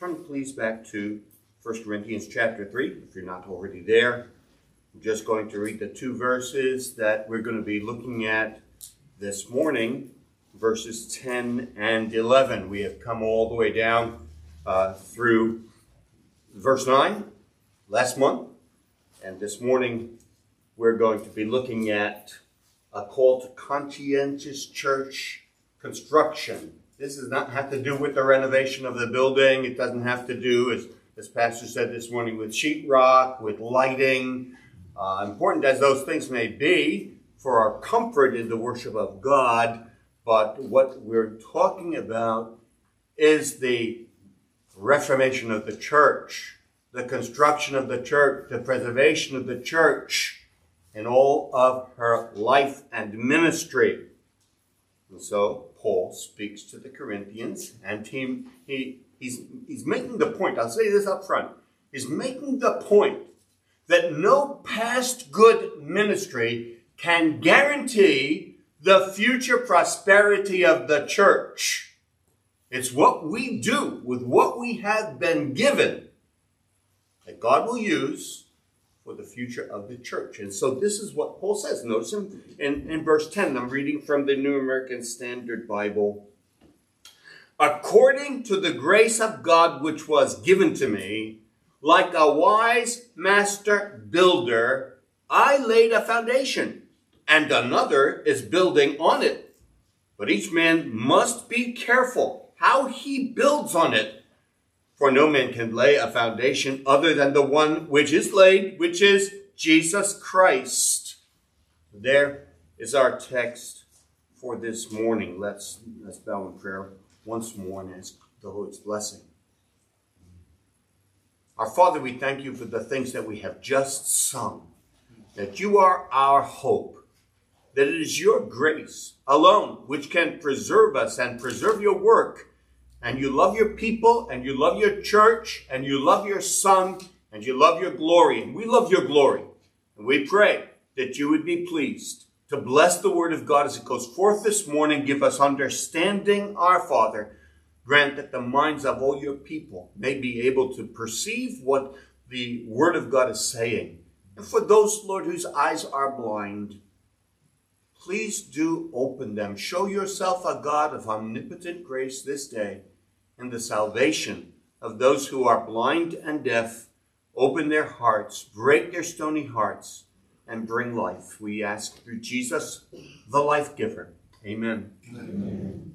Turn please back to 1 Corinthians chapter 3, if you're not already there. I'm just going to read the two verses that we're going to be looking at this morning, verses 10 and 11. We have come all the way down uh, through verse 9 last month, and this morning we're going to be looking at a call to conscientious church construction. This does not have to do with the renovation of the building. It doesn't have to do, as, as Pastor said this morning, with sheetrock, with lighting. Uh, important as those things may be for our comfort in the worship of God, but what we're talking about is the reformation of the church, the construction of the church, the preservation of the church in all of her life and ministry. And so Paul speaks to the Corinthians, and he, he, he's, he's making the point, I'll say this up front, he's making the point that no past good ministry can guarantee the future prosperity of the church. It's what we do with what we have been given that God will use for the future of the church. And so this is what Paul says. Notice in, in, in verse 10, I'm reading from the New American Standard Bible. According to the grace of God which was given to me, like a wise master builder, I laid a foundation, and another is building on it. But each man must be careful how he builds on it. For no man can lay a foundation other than the one which is laid, which is Jesus Christ. There is our text for this morning. Let's, let's bow in prayer once more and ask the Lord's blessing. Our Father, we thank you for the things that we have just sung, that you are our hope, that it is your grace alone which can preserve us and preserve your work and you love your people, and you love your church, and you love your son, and you love your glory, and we love your glory. And we pray that you would be pleased to bless the word of God as it goes forth this morning. Give us understanding, our Father. Grant that the minds of all your people may be able to perceive what the word of God is saying. And for those, Lord, whose eyes are blind, please do open them. Show yourself a God of omnipotent grace this day and the salvation of those who are blind and deaf. Open their hearts, break their stony hearts, and bring life. We ask through Jesus, the life giver. Amen. Amen.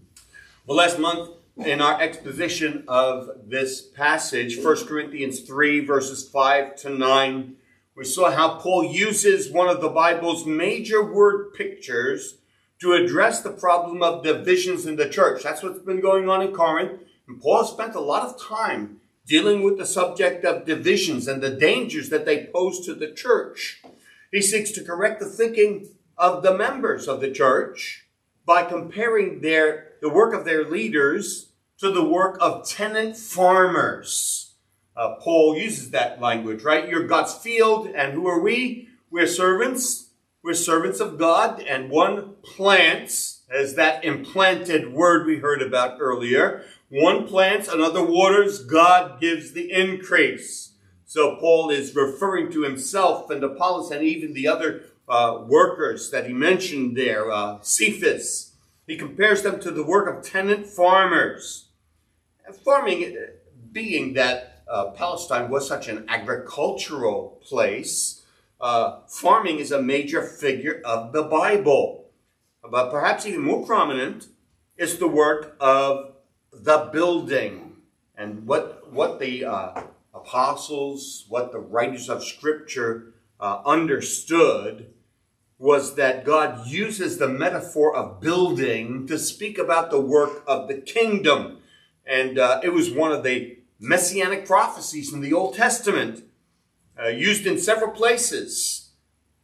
Well, last month, in our exposition of this passage, 1 Corinthians 3, verses 5 to 9, we saw how Paul uses one of the Bible's major word pictures to address the problem of divisions in the church. That's what's been going on in Corinth. And Paul spent a lot of time dealing with the subject of divisions and the dangers that they pose to the church. He seeks to correct the thinking of the members of the church by comparing their, the work of their leaders to the work of tenant farmers. Uh, Paul uses that language, right? You're God's field, and who are we? We're servants. We're servants of God, and one plants, as that implanted word we heard about earlier. One plants, another waters, God gives the increase. So Paul is referring to himself and Apollos and even the other uh, workers that he mentioned there, uh, Cephas. He compares them to the work of tenant farmers. Farming, being that uh, Palestine was such an agricultural place, uh, farming is a major figure of the Bible. But perhaps even more prominent is the work of the building and what what the uh, apostles, what the writers of Scripture uh, understood was that God uses the metaphor of building to speak about the work of the kingdom, and uh, it was one of the messianic prophecies in the Old Testament, uh, used in several places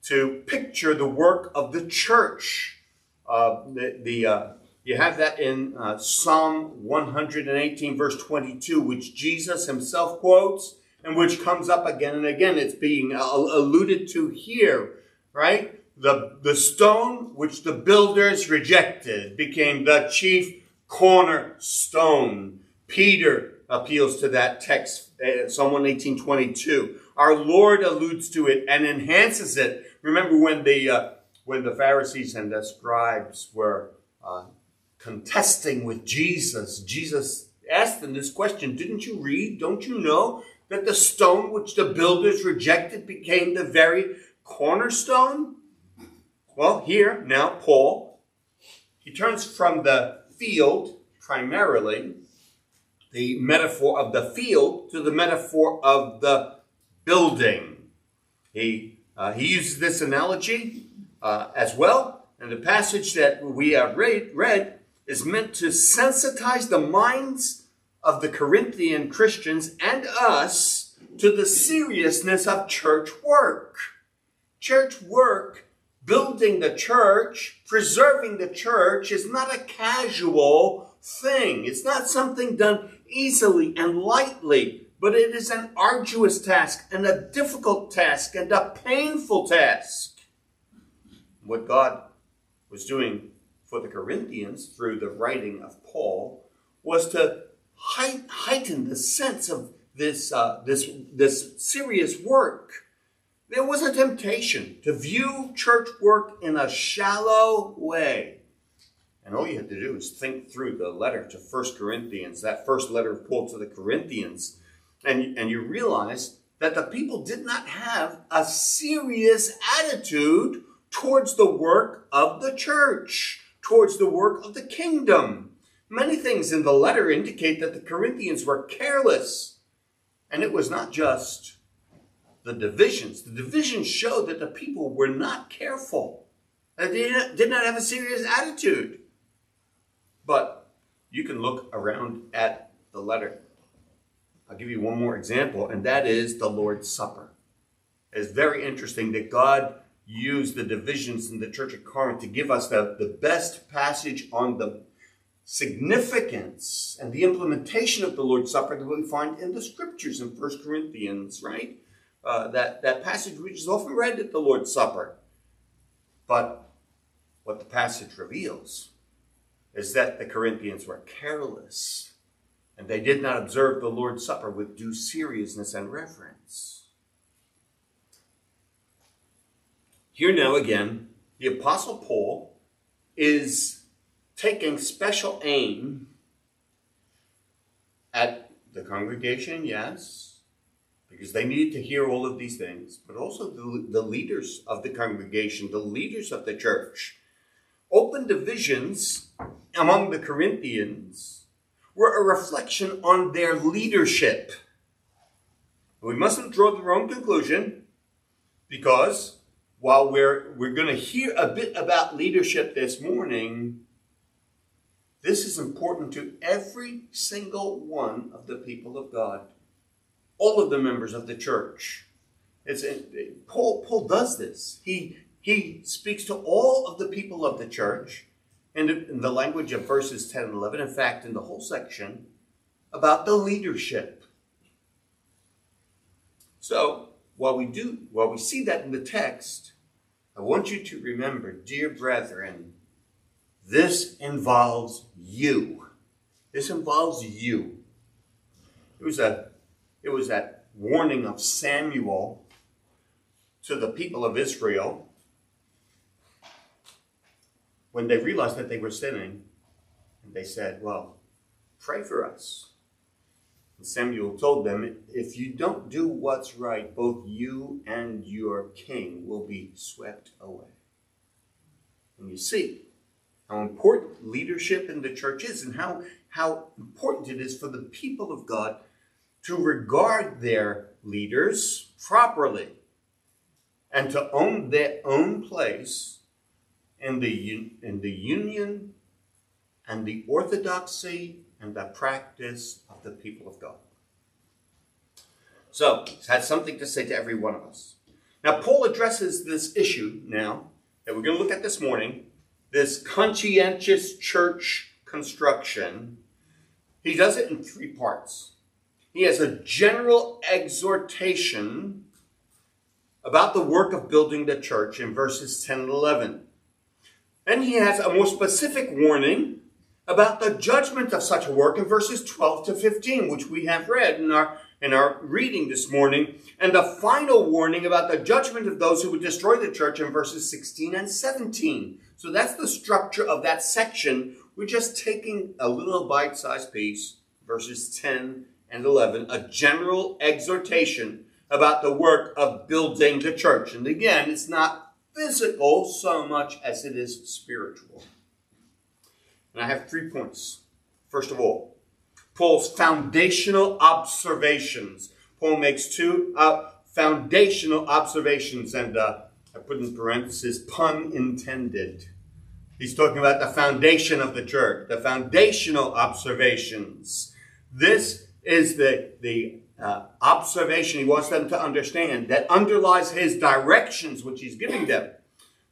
to picture the work of the church. Uh, the the uh, you have that in uh, Psalm 118, verse 22, which Jesus himself quotes and which comes up again and again. It's being alluded to here, right? The, the stone which the builders rejected became the chief cornerstone. Peter appeals to that text, uh, Psalm 118, 22. Our Lord alludes to it and enhances it. Remember when the, uh, when the Pharisees and the scribes were uh, contesting with Jesus, Jesus asked them this question Didn't you read? Don't you know that the stone which the builders rejected became the very cornerstone? Well, here now, Paul, he turns from the field primarily, the metaphor of the field, to the metaphor of the building. He, uh, he uses this analogy uh, as well. And the passage that we have read, read is meant to sensitize the minds of the Corinthian Christians and us to the seriousness of church work. Church work, building the church, preserving the church is not a casual thing. It's not something done easily and lightly, but it is an arduous task and a difficult task and a painful task. What God was doing for the Corinthians through the writing of Paul was to heighten the sense of this, uh, this, this serious work. There was a temptation to view church work in a shallow way. And all you had to do is think through the letter to First Corinthians, that first letter of Paul to the Corinthians, and, and you realize that the people did not have a serious attitude towards the work of the church, towards the work of the kingdom. Many things in the letter indicate that the Corinthians were careless. And it was not just the divisions. The divisions showed that the people were not careful. That they did not have a serious attitude. But you can look around at the letter. I'll give you one more example, and that is the Lord's Supper. It's very interesting that God used the divisions in the church of Corinth to give us the, the best passage on the significance and the implementation of the Lord's Supper that we find in the scriptures in 1 Corinthians, right? Uh, that, that passage which is often read at the Lord's Supper. But what the passage reveals is that the Corinthians were careless and they did not observe the Lord's Supper with due seriousness and reverence. Here now again, the Apostle Paul is taking special aim at the congregation, yes, because they needed to hear all of these things, but also the, the leaders of the congregation, the leaders of the church. Open divisions among the Corinthians were a reflection on their leadership. We mustn't draw the wrong conclusion because while we're, we're going to hear a bit about leadership this morning, this is important to every single one of the people of God, all of the members of the church. It's, it, Paul, Paul does this. He, he speaks to all of the people of the church the, in the language of verses 10 and 11, in fact, in the whole section, about the leadership. So, while we do, while we see that in the text, I want you to remember, dear brethren, this involves you. This involves you. It was a it was that warning of Samuel to the people of Israel when they realized that they were sinning, and they said, Well, pray for us. Samuel told them, If you don't do what's right, both you and your king will be swept away. And you see how important leadership in the church is and how, how important it is for the people of God to regard their leaders properly and to own their own place in the, in the union and the orthodoxy and the practice of the people of God. So, it has something to say to every one of us. Now, Paul addresses this issue now that we're going to look at this morning this conscientious church construction. He does it in three parts. He has a general exhortation about the work of building the church in verses 10 and 11. Then he has a more specific warning about the judgment of such a work in verses 12 to 15, which we have read in our, in our reading this morning, and a final warning about the judgment of those who would destroy the church in verses 16 and 17. So that's the structure of that section. We're just taking a little bite sized piece, verses 10 and 11, a general exhortation about the work of building the church. And again, it's not physical so much as it is spiritual. And I have three points. First of all, Paul's foundational observations. Paul makes two uh, foundational observations, and uh, I put in parentheses, pun intended. He's talking about the foundation of the church, the foundational observations. This is the, the uh, observation he wants them to understand that underlies his directions which he's giving them.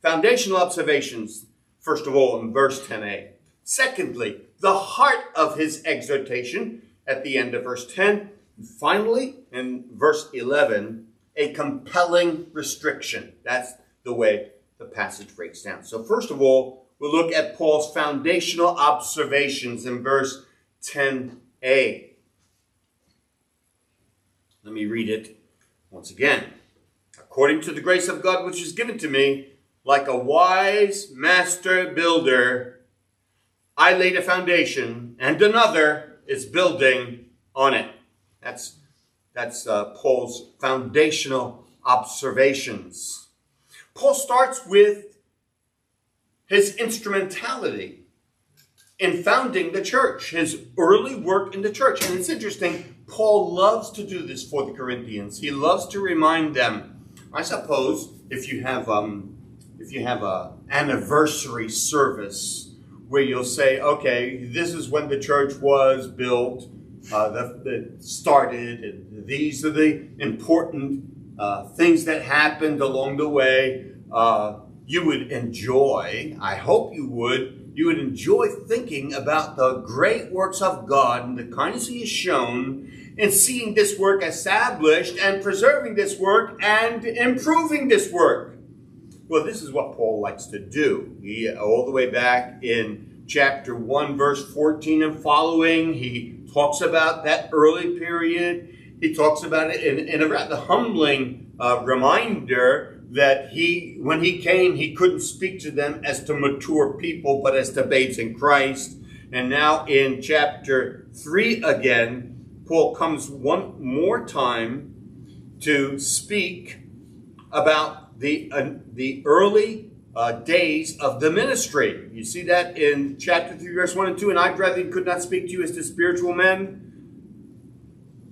Foundational observations, first of all, in verse 10a. Secondly, the heart of his exhortation at the end of verse 10. And finally, in verse 11, a compelling restriction. That's the way the passage breaks down. So, first of all, we'll look at Paul's foundational observations in verse 10a. Let me read it once again. According to the grace of God which is given to me, like a wise master builder, I laid a foundation, and another is building on it. That's, that's uh, Paul's foundational observations. Paul starts with his instrumentality in founding the church, his early work in the church. And it's interesting, Paul loves to do this for the Corinthians. He loves to remind them. I suppose if you have um, if you have a anniversary service where you'll say, okay, this is when the church was built, uh, that started, and these are the important uh, things that happened along the way. Uh, you would enjoy, I hope you would, you would enjoy thinking about the great works of God and the kindness He has shown in seeing this work established and preserving this work and improving this work. Well, this is what Paul likes to do. He, all the way back in chapter 1, verse 14 and following, he talks about that early period. He talks about it in, in a rather humbling uh, reminder that he, when he came, he couldn't speak to them as to mature people, but as to babes in Christ. And now in chapter 3 again, Paul comes one more time to speak about the, uh, the early uh, days of the ministry. You see that in chapter 3, verse 1 and 2. And I, brethren, could not speak to you as to spiritual men,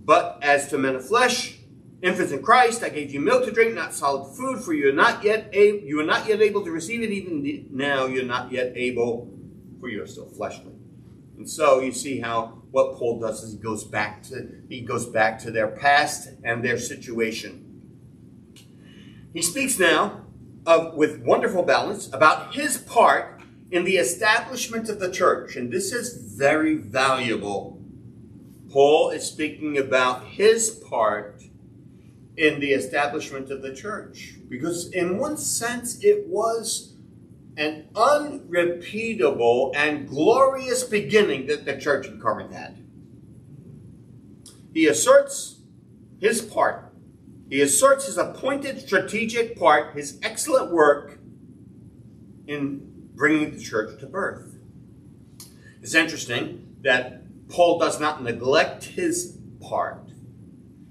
but as to men of flesh, infants in Christ. I gave you milk to drink, not solid food, for you are not yet able, you are not yet able to receive it. Even now, you're not yet able, for you are still fleshly. And so you see how what Paul does is he goes back to he goes back to their past and their situation. He speaks now of, with wonderful balance about his part in the establishment of the church. And this is very valuable. Paul is speaking about his part in the establishment of the church. Because, in one sense, it was an unrepeatable and glorious beginning that the church in Corinth had. He asserts his part he asserts his appointed strategic part, his excellent work in bringing the church to birth. It's interesting that Paul does not neglect his part.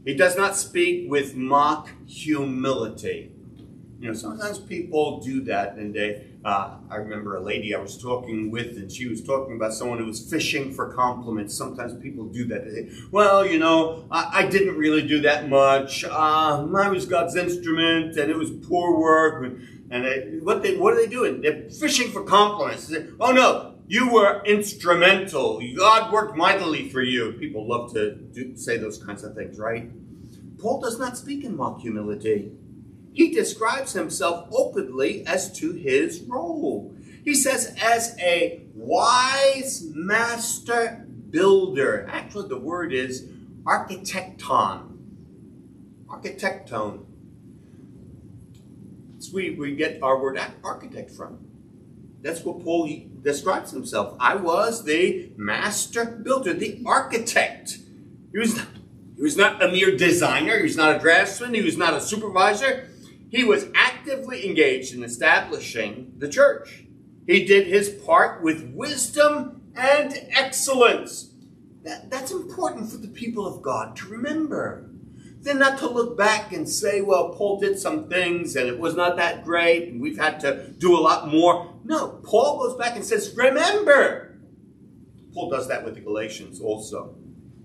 He does not speak with mock humility. You know, sometimes people do that and they, uh, I remember a lady I was talking with, and she was talking about someone who was fishing for compliments. Sometimes people do that. They say, well, you know, I, I didn't really do that much. Uh, I was God's instrument, and it was poor work. And, they, what, they, what are they doing? They're fishing for compliments. They say, oh, no, you were instrumental. God worked mightily for you. People love to do, say those kinds of things, right? Paul does not speak in mock humility he describes himself openly as to his role. He says, as a wise master builder. Actually, the word is architecton. Architectone. It's where we get our word architect from. That's what Paul describes himself. I was the master builder, the architect. He was, he was not a mere designer, he was not a draftsman, he was not a supervisor. He was actively engaged in establishing the church. He did his part with wisdom and excellence. That, that's important for the people of God to remember. Then not to look back and say, well, Paul did some things and it was not that great and we've had to do a lot more. No, Paul goes back and says, remember. Paul does that with the Galatians also.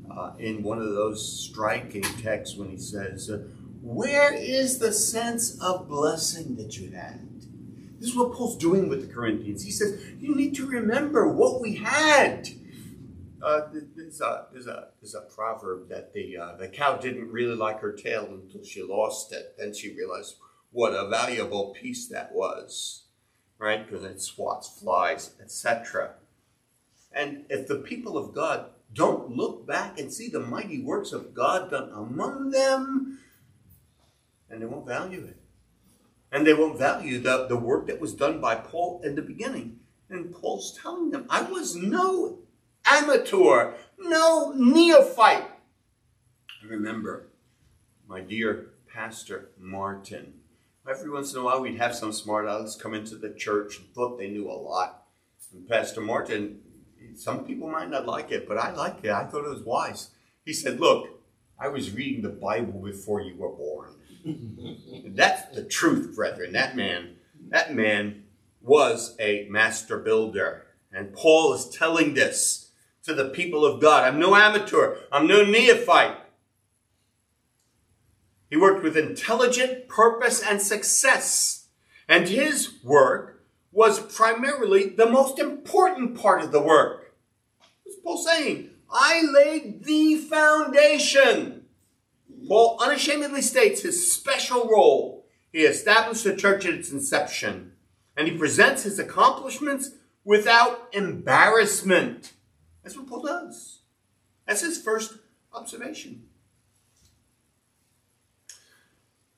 Uh, in one of those striking texts when he says, uh, Where is the sense of blessing that you had? This is what Paul's doing with the Corinthians. He says, You need to remember what we had. Uh, there's, a, there's, a, there's a proverb that the, uh, the cow didn't really like her tail until she lost it. Then she realized what a valuable piece that was, right? Because it swats flies, etc. And if the people of God don't look back and see the mighty works of God done among them, and they won't value it. And they won't value the, the work that was done by Paul in the beginning. And Paul's telling them, I was no amateur, no neophyte. I remember, my dear Pastor Martin, every once in a while we'd have some smart alecks come into the church and thought they knew a lot. And Pastor Martin, some people might not like it, but I like it. I thought it was wise. He said, Look, I was reading the Bible before you were born. That's the truth, brethren. That man, that man was a master builder. And Paul is telling this to the people of God. I'm no amateur. I'm no neophyte. He worked with intelligent purpose and success. And his work was primarily the most important part of the work. What's Paul saying? I laid the foundation. Paul unashamedly states his special role. He established the church at its inception, and he presents his accomplishments without embarrassment. That's what Paul does. That's his first observation.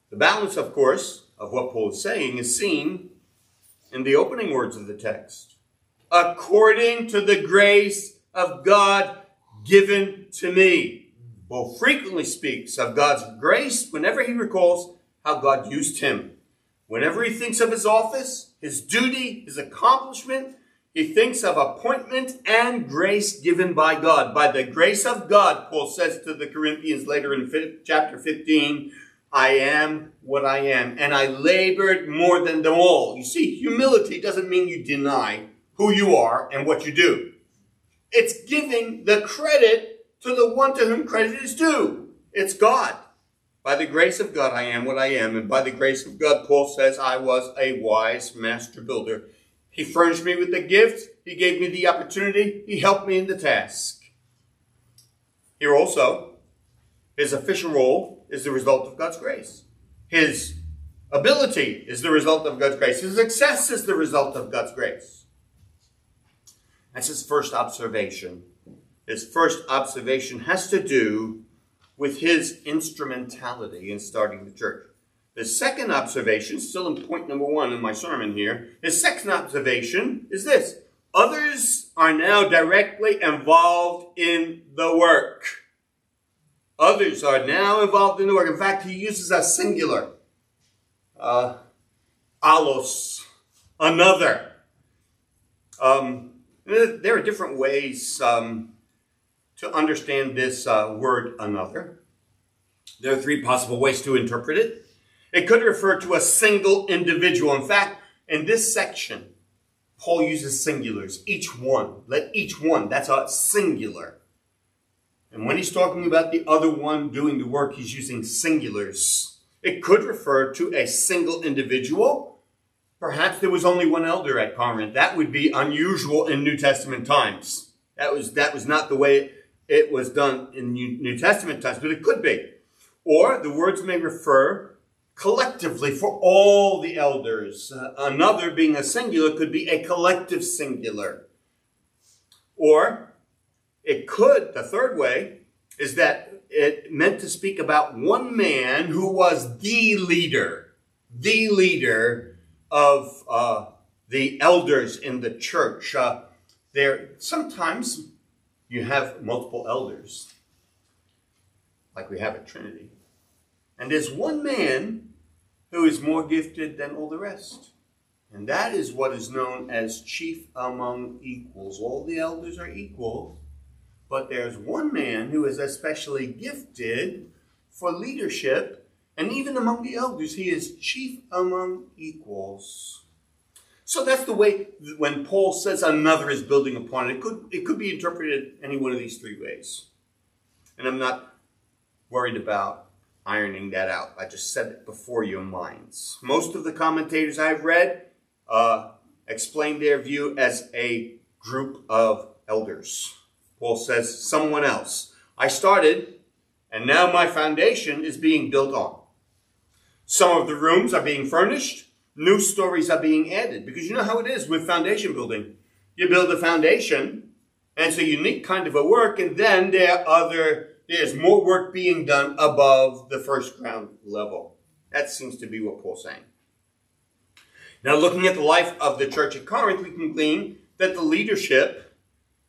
The balance, of course, of what Paul is saying is seen in the opening words of the text. According to the grace of God given to me. Paul frequently speaks of God's grace whenever he recalls how God used him. Whenever he thinks of his office, his duty, his accomplishment, he thinks of appointment and grace given by God. By the grace of God, Paul says to the Corinthians later in chapter 15, I am what I am, and I labored more than them all. You see, humility doesn't mean you deny who you are and what you do. It's giving the credit to the one to whom credit is due. It's God. By the grace of God, I am what I am, and by the grace of God, Paul says, I was a wise master builder he furnished me with the gift. He gave me the opportunity. He helped me in the task. Here also, his official role is the result of God's grace. His ability is the result of God's grace. His success is the result of God's grace. That's his first observation. His first observation has to do with his instrumentality in starting the church. The second observation, still in point number one in my sermon here, his second observation is this. Others are now directly involved in the work. Others are now involved in the work. In fact, he uses a singular. Uh, allos, another. Um, there are different ways um, to understand this uh, word another. There are three possible ways to interpret it. It could refer to a single individual. In fact, in this section, Paul uses singulars, each one. Let each one, that's a singular. And when he's talking about the other one doing the work, he's using singulars. It could refer to a single individual. Perhaps there was only one elder at Corinth. That would be unusual in New Testament times. That was, that was not the way it was done in New Testament times, but it could be. Or the words may refer collectively for all the elders. Uh, another, being a singular, could be a collective singular. Or it could, the third way, is that it meant to speak about one man who was the leader, the leader of uh, the elders in the church. Uh, there sometimes you have multiple elders, like we have at Trinity, and there's one man who is more gifted than all the rest. And that is what is known as chief among equals. All the elders are equal, but there's one man who is especially gifted for leadership, and even among the elders, he is chief among equals. So that's the way when Paul says another is building upon it, it could, it could be interpreted any one of these three ways. And I'm not worried about ironing that out. I just said it before your minds. Most of the commentators I've read uh, explain their view as a group of elders. Paul says, someone else. I started, and now my foundation is being built on. Some of the rooms are being furnished, new stories are being added. Because you know how it is with foundation building. You build a foundation, and it's a unique kind of a work, and then there are other, there's more work being done above the first ground level. That seems to be what Paul's saying. Now, looking at the life of the church at Corinth, we can glean that the leadership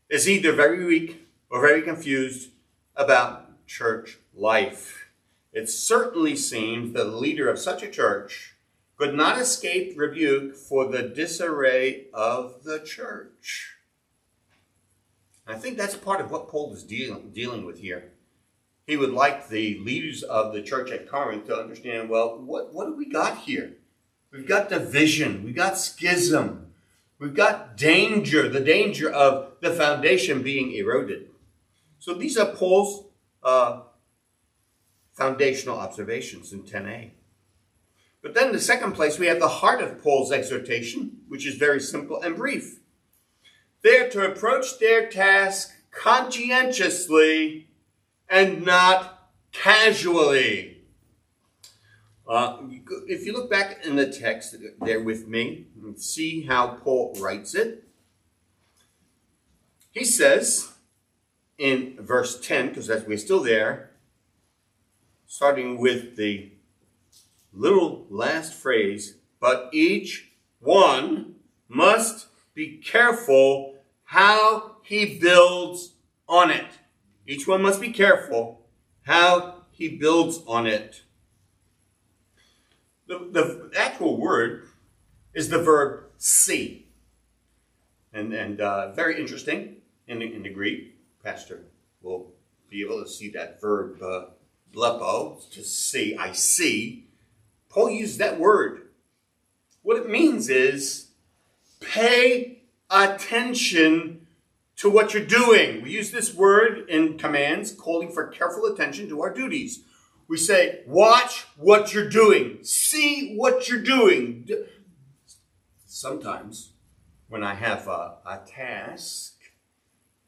is either very weak or very confused about church life. It certainly seems that the leader of such a church could not escape rebuke for the disarray of the church. I think that's part of what Paul is deal, dealing with here. He would like the leaders of the church at Corinth to understand well, what, what do we got here? We've got division. We've got schism. We've got danger, the danger of the foundation being eroded. So these are Paul's uh, foundational observations in 10a. But then the second place, we have the heart of Paul's exhortation, which is very simple and brief. They're to approach their task conscientiously and not casually. Uh, if you look back in the text there with me and see how Paul writes it, he says in verse 10, because we're still there, starting with the little last phrase, but each one must be careful how he builds on it. Each one must be careful how he builds on it. The, the actual word is the verb see. And, and uh, very interesting in the, in the Greek. Pastor will be able to see that verb uh, blepo, to see, I see. Paul used that word. What it means is pay attention to what you're doing. We use this word in commands calling for careful attention to our duties. We say, watch what you're doing. See what you're doing. Sometimes when I have a, a task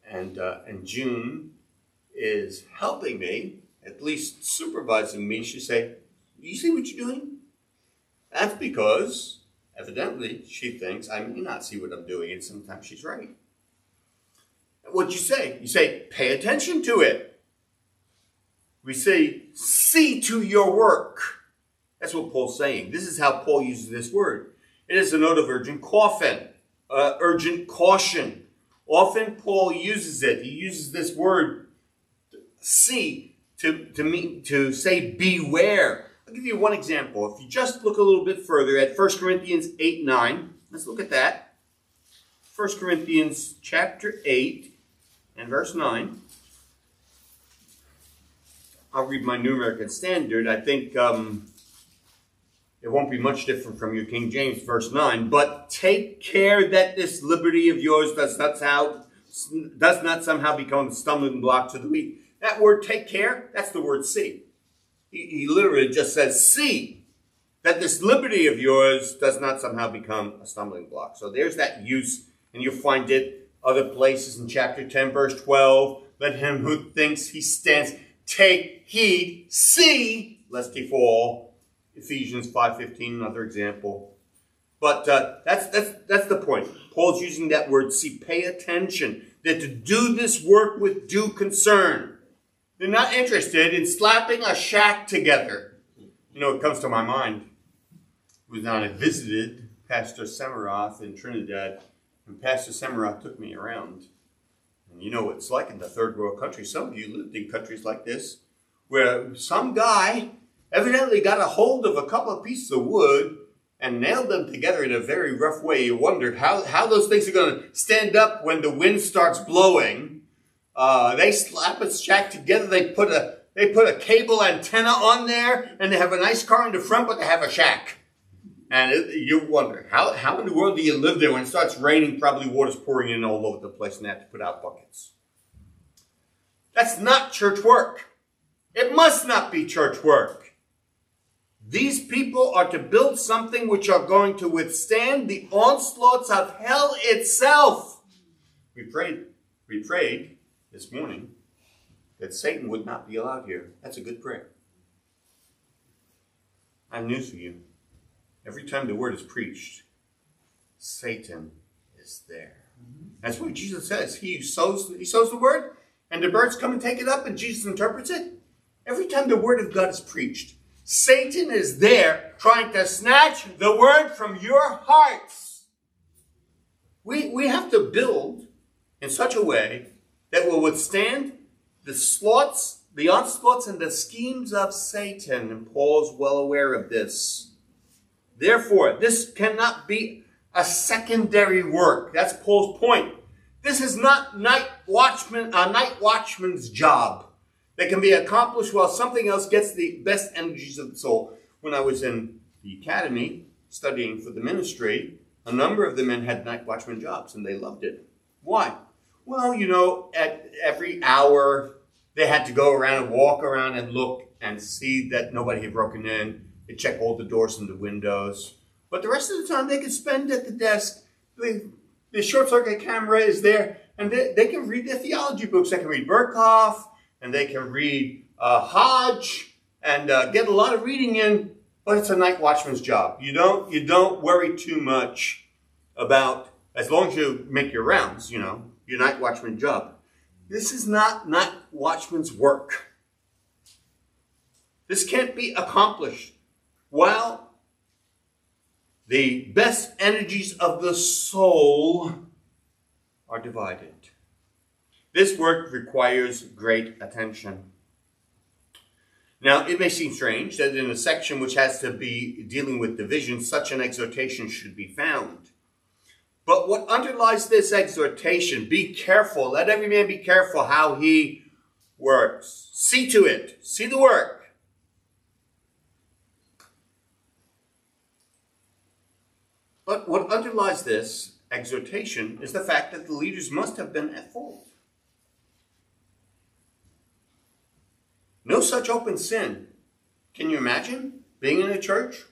and, uh, and June is helping me, at least supervising me, she say, you see what you're doing? That's because evidently she thinks I may not see what I'm doing, and sometimes she's right. What you say? You say, pay attention to it we say, see to your work. That's what Paul's saying. This is how Paul uses this word. It is a note of urgent caution, uh, urgent caution. Often Paul uses it. He uses this word, see, to, to, mean, to say beware. I'll give you one example. If you just look a little bit further at 1 Corinthians 8, 9, let's look at that. 1 Corinthians chapter 8 and verse 9. I'll read my New American Standard. I think um, it won't be much different from your King James, verse 9. But take care that this liberty of yours does not, how, does not somehow become a stumbling block to the weak. That word take care, that's the word see. He, he literally just says, see that this liberty of yours does not somehow become a stumbling block. So there's that use, and you'll find it other places in chapter 10, verse 12. Let him who thinks he stands take heed, see, lest he fall. Ephesians 5.15, another example. But uh, that's, that's, that's the point. Paul's using that word, see, pay attention. That to do this work with due concern. They're not interested in slapping a shack together. You know, it comes to my mind. Was not I visited Pastor Semiroth in Trinidad, and Pastor Semiroth took me around. And you know what it's like in the third world countries. Some of you lived in countries like this, where some guy evidently got a hold of a couple of pieces of wood and nailed them together in a very rough way. You wondered how, how those things are going to stand up when the wind starts blowing. Uh, they slap a shack together. They put a they put a cable antenna on there, and they have a nice car in the front, but they have a shack. And it, you wonder how how in the world do you live there when it starts raining? Probably water's pouring in all over the place, and they have to put out buckets. That's not church work. It must not be church work. These people are to build something which are going to withstand the onslaughts of hell itself. We prayed, we prayed this morning that Satan would not be allowed here. That's a good prayer. I have news for you. Every time the word is preached, Satan is there. Mm-hmm. That's what Jesus says. He sows, he sows the word, and the birds come and take it up, and Jesus interprets it. Every time the word of God is preached, Satan is there trying to snatch the word from your hearts. We, we have to build in such a way that will withstand the slots, the onslaughts, and the schemes of Satan. And Paul's well aware of this. Therefore, this cannot be a secondary work. That's Paul's point. This is not night watchman, a night watchman's job that can be accomplished while something else gets the best energies of the soul. When I was in the academy studying for the ministry, a number of the men had night watchman jobs and they loved it. Why? Well, you know, at every hour they had to go around and walk around and look and see that nobody had broken in. They check all the doors and the windows. But the rest of the time they could spend at the desk. The, the short circuit camera is there and they, they can read their theology books. They can read Berkhof and they can read uh, Hodge and uh, get a lot of reading in, but it's a night watchman's job. You don't you don't worry too much about as long as you make your rounds, you know, your night watchman job. This is not night watchman's work. This can't be accomplished while the best energies of the soul are divided. This work requires great attention. Now, it may seem strange that in a section which has to be dealing with division, such an exhortation should be found. But what underlies this exhortation, be careful, let every man be careful how he works. See to it, see the work. But what underlies this exhortation is the fact that the leaders must have been at fault. No such open sin. Can you imagine being in a church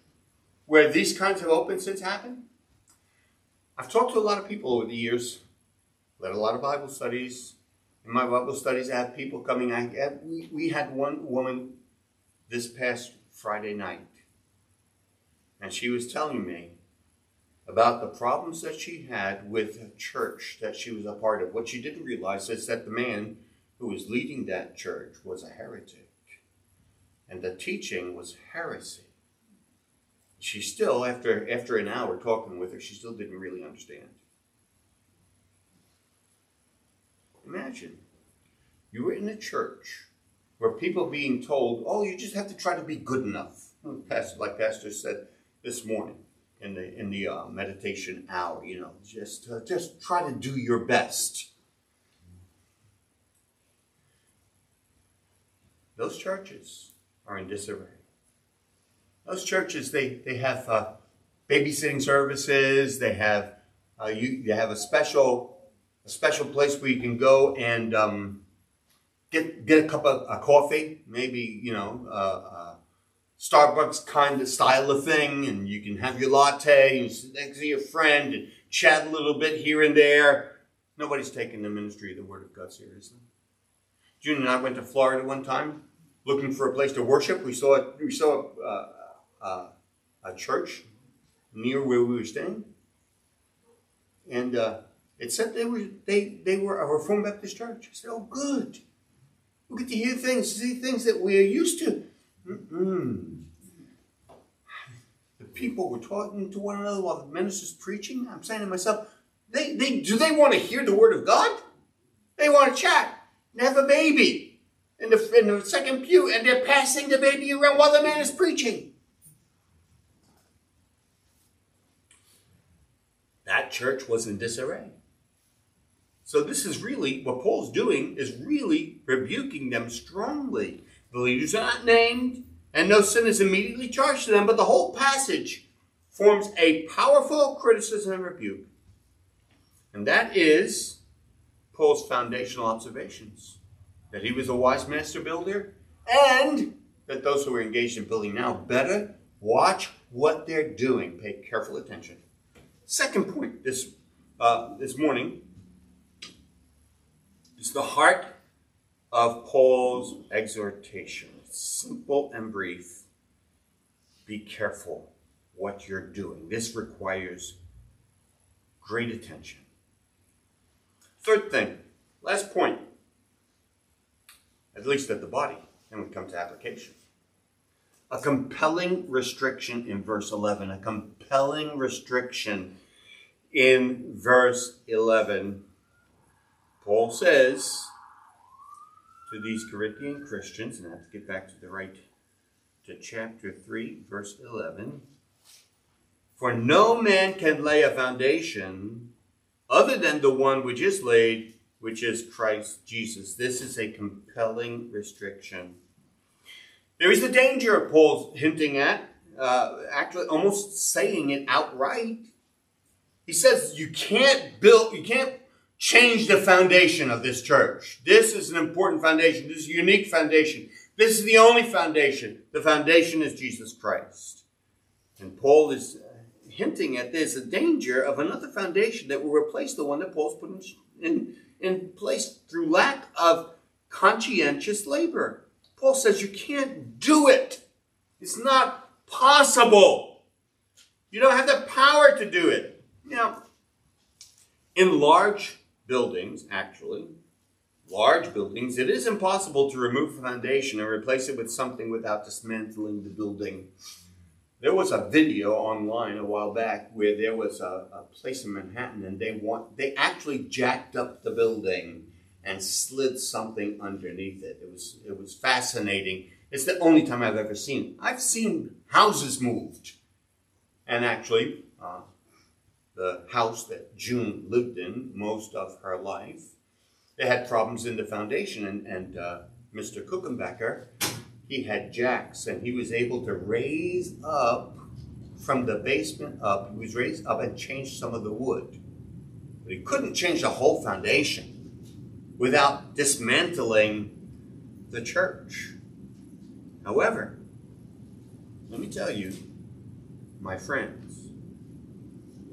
where these kinds of open sins happen? I've talked to a lot of people over the years, led a lot of Bible studies. In my Bible studies, I have people coming. I, we, we had one woman this past Friday night, and she was telling me about the problems that she had with a church that she was a part of. What she didn't realize is that the man who was leading that church was a heretic and the teaching was heresy. She still, after, after an hour talking with her, she still didn't really understand. Imagine you were in a church where people being told, oh, you just have to try to be good enough. Like Pastor said this morning in the in the uh, meditation hour, you know, just uh, just try to do your best. Those churches are in disarray. Those churches, they, they have uh, babysitting services. They have uh, you, you have a special a special place where you can go and um, get get a cup of a coffee, maybe you know uh, uh, Starbucks kind of style of thing, and you can have your latte and sit next to your friend and chat a little bit here and there. Nobody's taking the ministry of the Word of God seriously. June and I went to Florida one time looking for a place to worship. We saw we saw uh, uh, a church near where we were staying, and uh, it said they were they they were a Reformed Baptist church. I said, "Oh, good. We get to hear things, see things that we are used to." Mm-mm. The people were talking to one another while the minister's preaching. I'm saying to myself, they, they do they want to hear the word of God? They want to chat and have a baby in the, in the second pew, and they're passing the baby around while the man is preaching. That church was in disarray. So this is really what Paul's doing is really rebuking them strongly. The leaders are not named, and no sin is immediately charged to them, but the whole passage forms a powerful criticism and rebuke. And that is Paul's foundational observations that he was a wise master builder, and that those who are engaged in building now better watch what they're doing. Pay careful attention. Second point this, uh, this morning is the heart of Paul's exhortation. Simple and brief. Be careful what you're doing. This requires great attention. Third thing, last point, at least at the body, and we come to application. A compelling restriction in verse 11, a compelling restriction in verse 11. Paul says to these Corinthian Christians, and I have to get back to the right, to chapter 3, verse 11. For no man can lay a foundation other than the one which is laid, which is Christ Jesus. This is a compelling restriction. There is a danger Paul's hinting at, uh, actually almost saying it outright. He says you can't build, you can't change the foundation of this church. This is an important foundation. This is a unique foundation. This is the only foundation. The foundation is Jesus Christ. And Paul is hinting at this, a danger of another foundation that will replace the one that Paul's put in, in, in place through lack of conscientious labor. Paul says you can't do it. It's not possible. You don't have the power to do it. Now, in large buildings, actually, large buildings, it is impossible to remove foundation and replace it with something without dismantling the building. There was a video online a while back where there was a, a place in Manhattan and they want they actually jacked up the building and slid something underneath it. It was it was fascinating. It's the only time I've ever seen. I've seen houses moved, and actually, uh, the house that June lived in most of her life, they had problems in the foundation, and, and uh, Mr. Kuchenbecker he had jacks and he was able to raise up from the basement up. He was raised up and changed some of the wood. But he couldn't change the whole foundation without dismantling the church. However, let me tell you, my friends,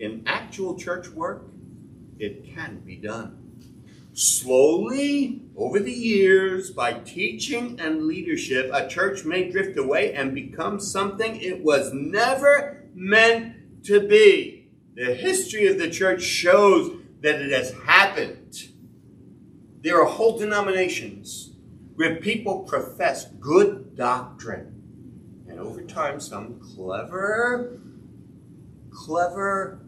in actual church work, it can be done. Slowly, over the years, by teaching and leadership, a church may drift away and become something it was never meant to be. The history of the church shows that it has happened. There are whole denominations where people profess good doctrine. And over time, some clever, clever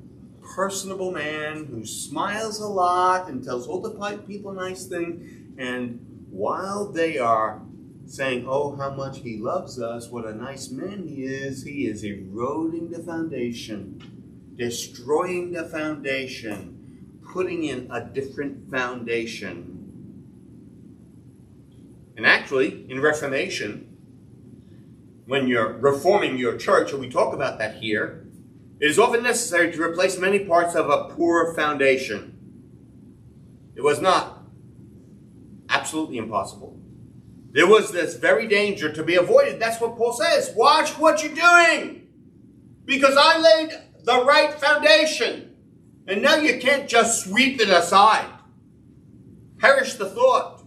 personable man who smiles a lot and tells all the people nice things. And while they are saying, Oh, how much he loves us, what a nice man he is, he is eroding the foundation, destroying the foundation, putting in a different foundation. And actually, in Reformation, when you're reforming your church, and we talk about that here, it is often necessary to replace many parts of a poor foundation. It was not absolutely impossible. There was this very danger to be avoided. That's what Paul says. Watch what you're doing. Because I laid the right foundation. And now you can't just sweep it aside. Perish the thought.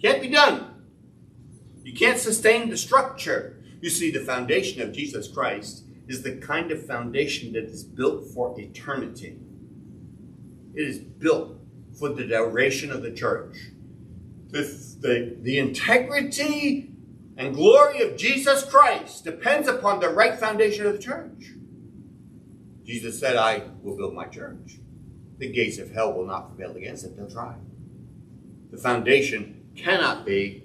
Can't be done. You can't sustain the structure. You see, the foundation of Jesus Christ is the kind of foundation that is built for eternity. It is built for the duration of the church. The, the, the integrity and glory of Jesus Christ depends upon the right foundation of the church. Jesus said, I will build my church. The gates of hell will not prevail against it. They'll try. The foundation cannot be,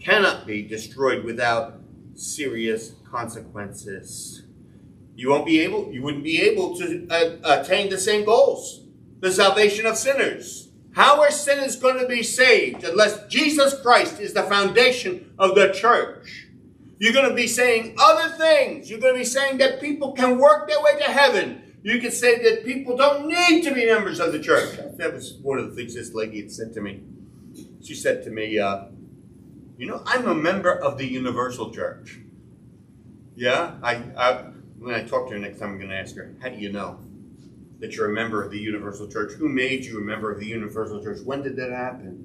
cannot be destroyed without serious consequences. You won't be able, you wouldn't be able to uh, attain the same goals. The salvation of sinners. How are sinners going to be saved unless Jesus Christ is the foundation of the church? You're going to be saying other things. You're going to be saying that people can work their way to heaven. You can say that people don't need to be members of the church. That was one of the things this lady had said to me. She said to me, uh, You know, I'm a member of the Universal Church. Yeah, I, I when I talk to her next time, I'm going to ask her, How do you know that you're a member of the Universal Church? Who made you a member of the Universal Church? When did that happen?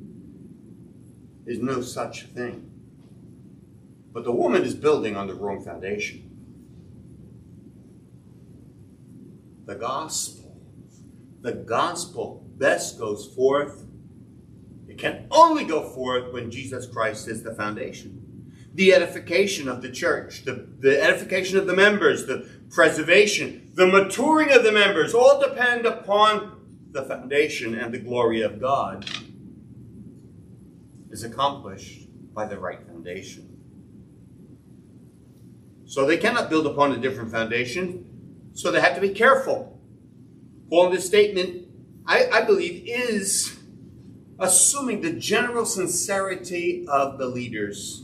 There's no such thing. But the woman is building on the wrong foundation. The gospel. The gospel best goes forth. It can only go forth when Jesus Christ is the foundation. The edification of the church, the, the edification of the members, the preservation, the maturing of the members all depend upon the foundation and the glory of God is accomplished by the right foundation. So they cannot build upon a different foundation. So they have to be careful. Paul, in this statement, I, I believe, is assuming the general sincerity of the leaders.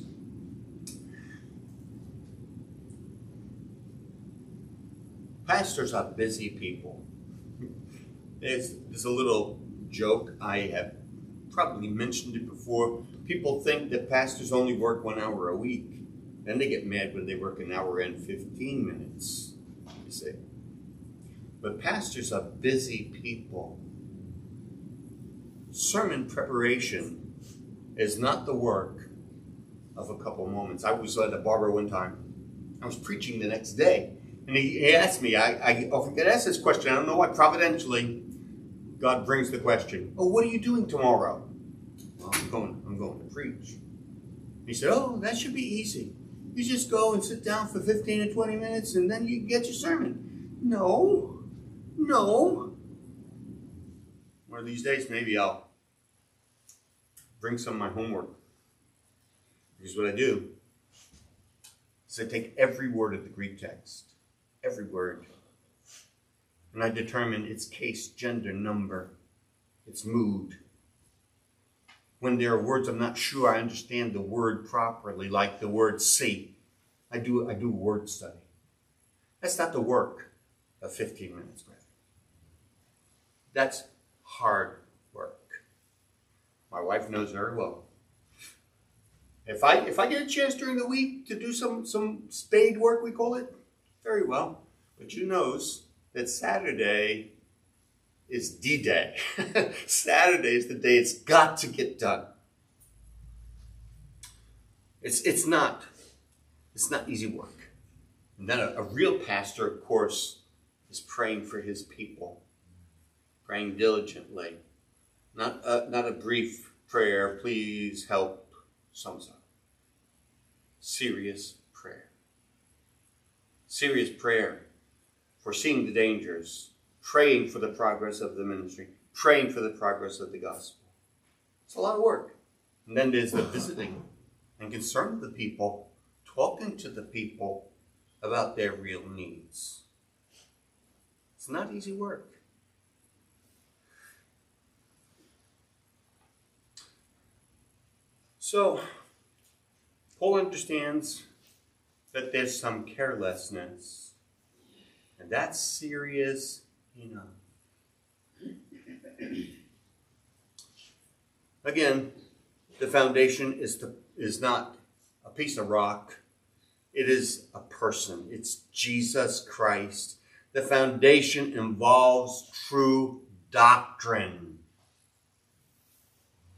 Pastors are busy people. There's, a little joke I have probably mentioned it before. People think that pastors only work one hour a week. Then they get mad when they work an hour and 15 minutes, you see. But pastors are busy people. Sermon preparation is not the work of a couple moments. I was at a barber one time. I was preaching the next day. And he, asked me, I, I oh, often get asked this question. I don't know why. Providentially, God brings the question, Oh, what are you doing tomorrow? Well, I'm going, I'm going to preach. He said, Oh, that should be easy. You just go and sit down for 15 or 20 minutes and then you get your sermon. No, no. One of these days, maybe I'll bring some of my homework. Here's what I do is I take every word of the Greek text, every word, and I determine its case, gender, number, its mood, when there are words I'm not sure I understand the word properly, like the word see. I do I do word study. That's not the work of 15 minutes, brother. That's hard work. My wife knows very well. If I if I get a chance during the week to do some some spade work, we call it, very well. But you knows that Saturday is D Day. Saturday is the day it's got to get done. It's, it's not it's not easy work. And then a, a real pastor, of course, is praying for his people, praying diligently. Not a, not a brief prayer, please help some so. Serious. Serious prayer, foreseeing the dangers, praying for the progress of the ministry, praying for the progress of the gospel. It's a lot of work. And then there's the visiting and concern of the people, talking to the people about their real needs. It's not easy work. So, Paul understands that there's some carelessness, and that's serious enough. Again, the foundation is, the, is not a piece of rock. It is a person. It's Jesus Christ. The foundation involves true doctrine.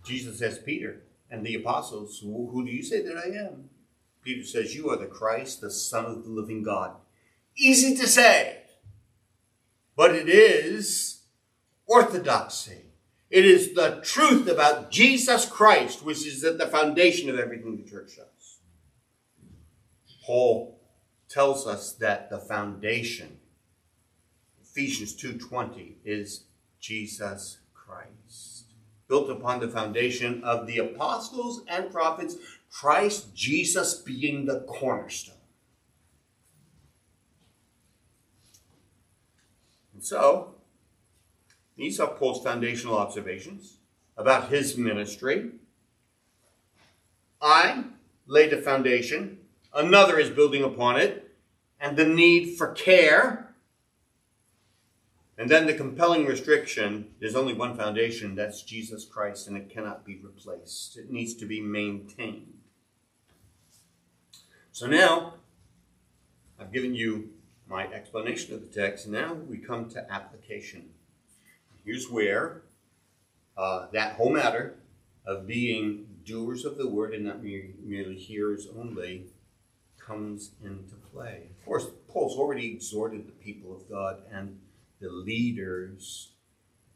Jesus asked Peter and the apostles, Who do you say that I am? Peter says, You are the Christ, the Son of the living God. Easy to say but it is orthodoxy. It is the truth about Jesus Christ, which is at the foundation of everything the church does. Paul tells us that the foundation, Ephesians 2:20 is Jesus Christ. Built upon the foundation of the apostles and prophets, Christ Jesus being the cornerstone. And so, these are Paul's foundational observations about his ministry. I laid a foundation, another is building upon it, and the need for care and then the compelling restriction there's only one foundation, that's Jesus Christ, and it cannot be replaced. It needs to be maintained. So now, I've given you my explanation of the text. Now we come to application. Here's where uh, that whole matter of being doers of the word and not merely hearers only comes into play. Of course, Paul's already exhorted the people of God and the leaders,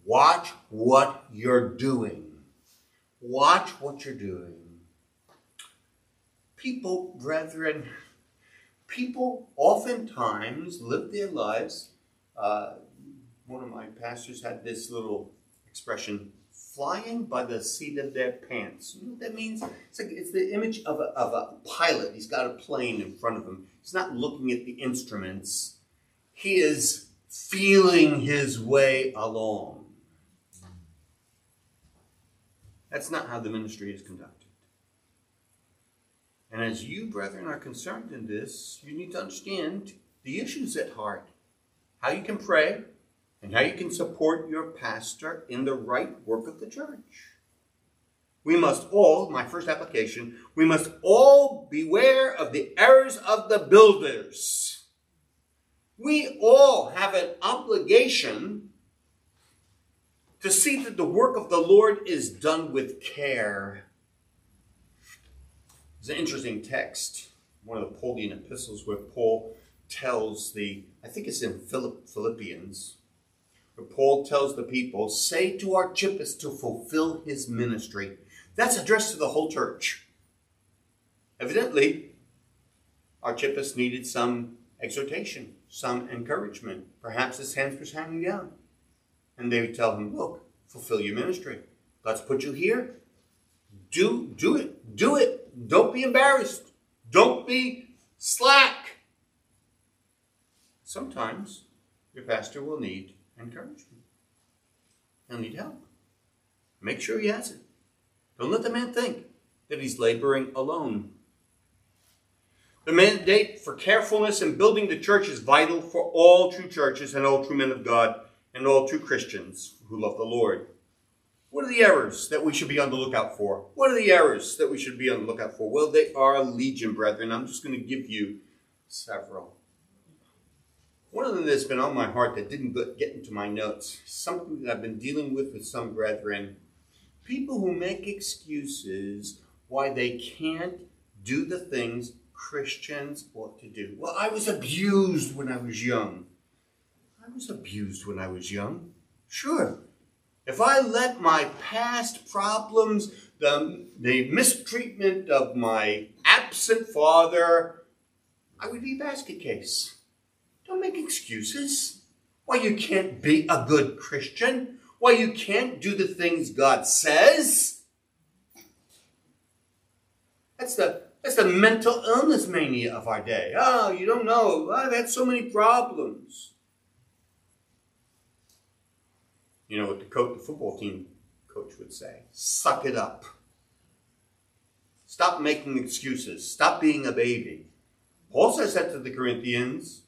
watch what you're doing. Watch what you're doing. People, brethren, people oftentimes live their lives. Uh, one of my pastors had this little expression flying by the seat of their pants. You know what that means? It's like it's the image of a, of a pilot. He's got a plane in front of him. He's not looking at the instruments. He is feeling his way along. That's not how the ministry is conducted. And as you, brethren, are concerned in this, you need to understand the issues at heart. How you can pray and how you can support your pastor in the right work of the church. We must all, my first application, we must all beware of the errors of the builders we all have an obligation to see that the work of the Lord is done with care. It's an interesting text, one of the Pauline epistles, where Paul tells the, I think it's in Philippians, where Paul tells the people, say to Archippus to fulfill his ministry. That's addressed to the whole church. Evidently, Archippus needed some exhortation some encouragement. Perhaps his hands were hanging down. And they would tell him, Look, fulfill your ministry. God's put you here. Do, do it. Do it. Don't be embarrassed. Don't be slack. Sometimes your pastor will need encouragement. He'll need help. Make sure he has it. Don't let the man think that he's laboring alone. The mandate for carefulness in building the church is vital for all true churches and all true men of God and all true Christians who love the Lord. What are the errors that we should be on the lookout for? What are the errors that we should be on the lookout for? Well, they are legion, brethren. I'm just going to give you several. One of them that's been on my heart that didn't get into my notes, something that I've been dealing with with some brethren. People who make excuses why they can't do the things Christians ought to do. Well, I was abused when I was young. I was abused when I was young. Sure. If I let my past problems, the, the mistreatment of my absent father, I would be a basket case. Don't make excuses. Why you can't be a good Christian. Why you can't do the things God says. That's the that's the mental illness mania of our day. Oh, you don't know. Oh, I've had so many problems. You know what the coach, the football team coach would say? Suck it up. Stop making excuses. Stop being a baby. Paul says that to the Corinthians.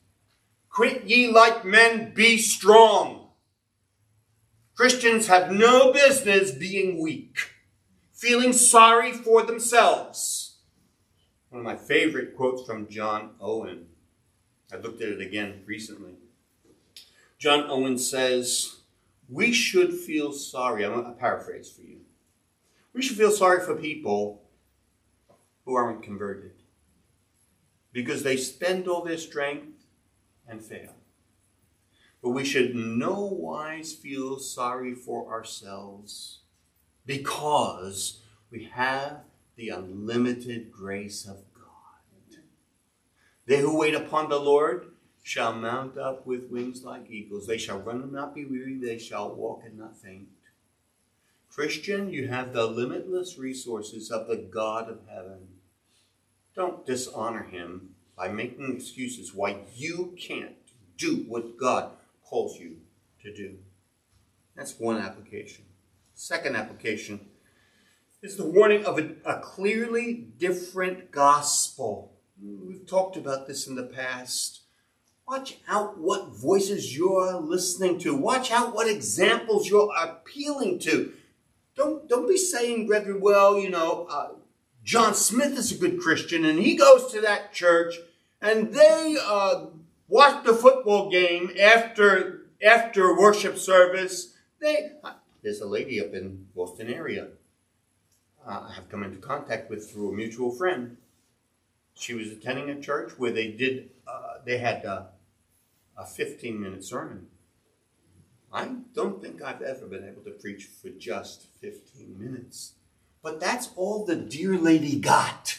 Quit ye like men, be strong. Christians have no business being weak, feeling sorry for themselves one of my favorite quotes from John Owen. I looked at it again recently. John Owen says, We should feel sorry. I'm going to paraphrase for you. We should feel sorry for people who aren't converted because they spend all their strength and fail. But we should no wise feel sorry for ourselves because we have the unlimited grace of. They who wait upon the Lord shall mount up with wings like eagles. They shall run and not be weary. They shall walk and not faint. Christian, you have the limitless resources of the God of heaven. Don't dishonor him by making excuses why you can't do what God calls you to do. That's one application. Second application is the warning of a, a clearly different gospel. We've talked about this in the past. Watch out what voices you're listening to. Watch out what examples you're appealing to. Don't, don't be saying, brethren, well, you know, uh, John Smith is a good Christian and he goes to that church and they uh, watch the football game after, after worship service. They, uh, there's a lady up in Boston area uh, I have come into contact with through a mutual friend. She was attending a church where they did, uh, they had uh, a 15 minute sermon. I don't think I've ever been able to preach for just 15 minutes. But that's all the dear lady got.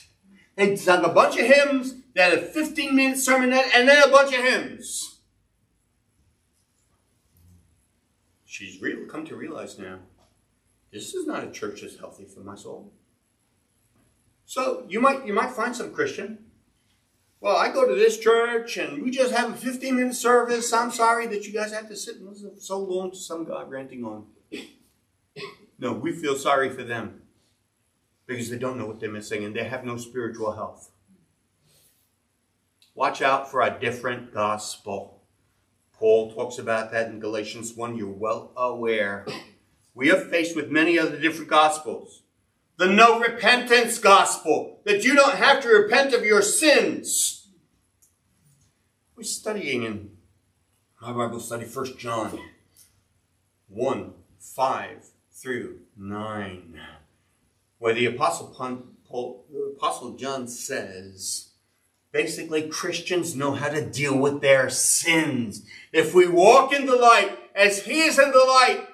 They sung a bunch of hymns, they had a 15 minute sermon, and then a bunch of hymns. She's real, come to realize now this is not a church that's healthy for my soul. So you might you might find some Christian well, I go to this church and we just have a 15 minute service. I'm sorry that you guys have to sit and listen so long to some guy ranting on. No, we feel sorry for them because they don't know what they're missing and they have no spiritual health. Watch out for a different gospel. Paul talks about that in Galatians 1. You're well aware. We are faced with many other different gospels the no repentance gospel, that you don't have to repent of your sins. We're studying in my Bible study, 1 John 1 5 through 9, where the Apostle, Paul, the Apostle John says, basically, Christians know how to deal with their sins. If we walk in the light as He is in the light,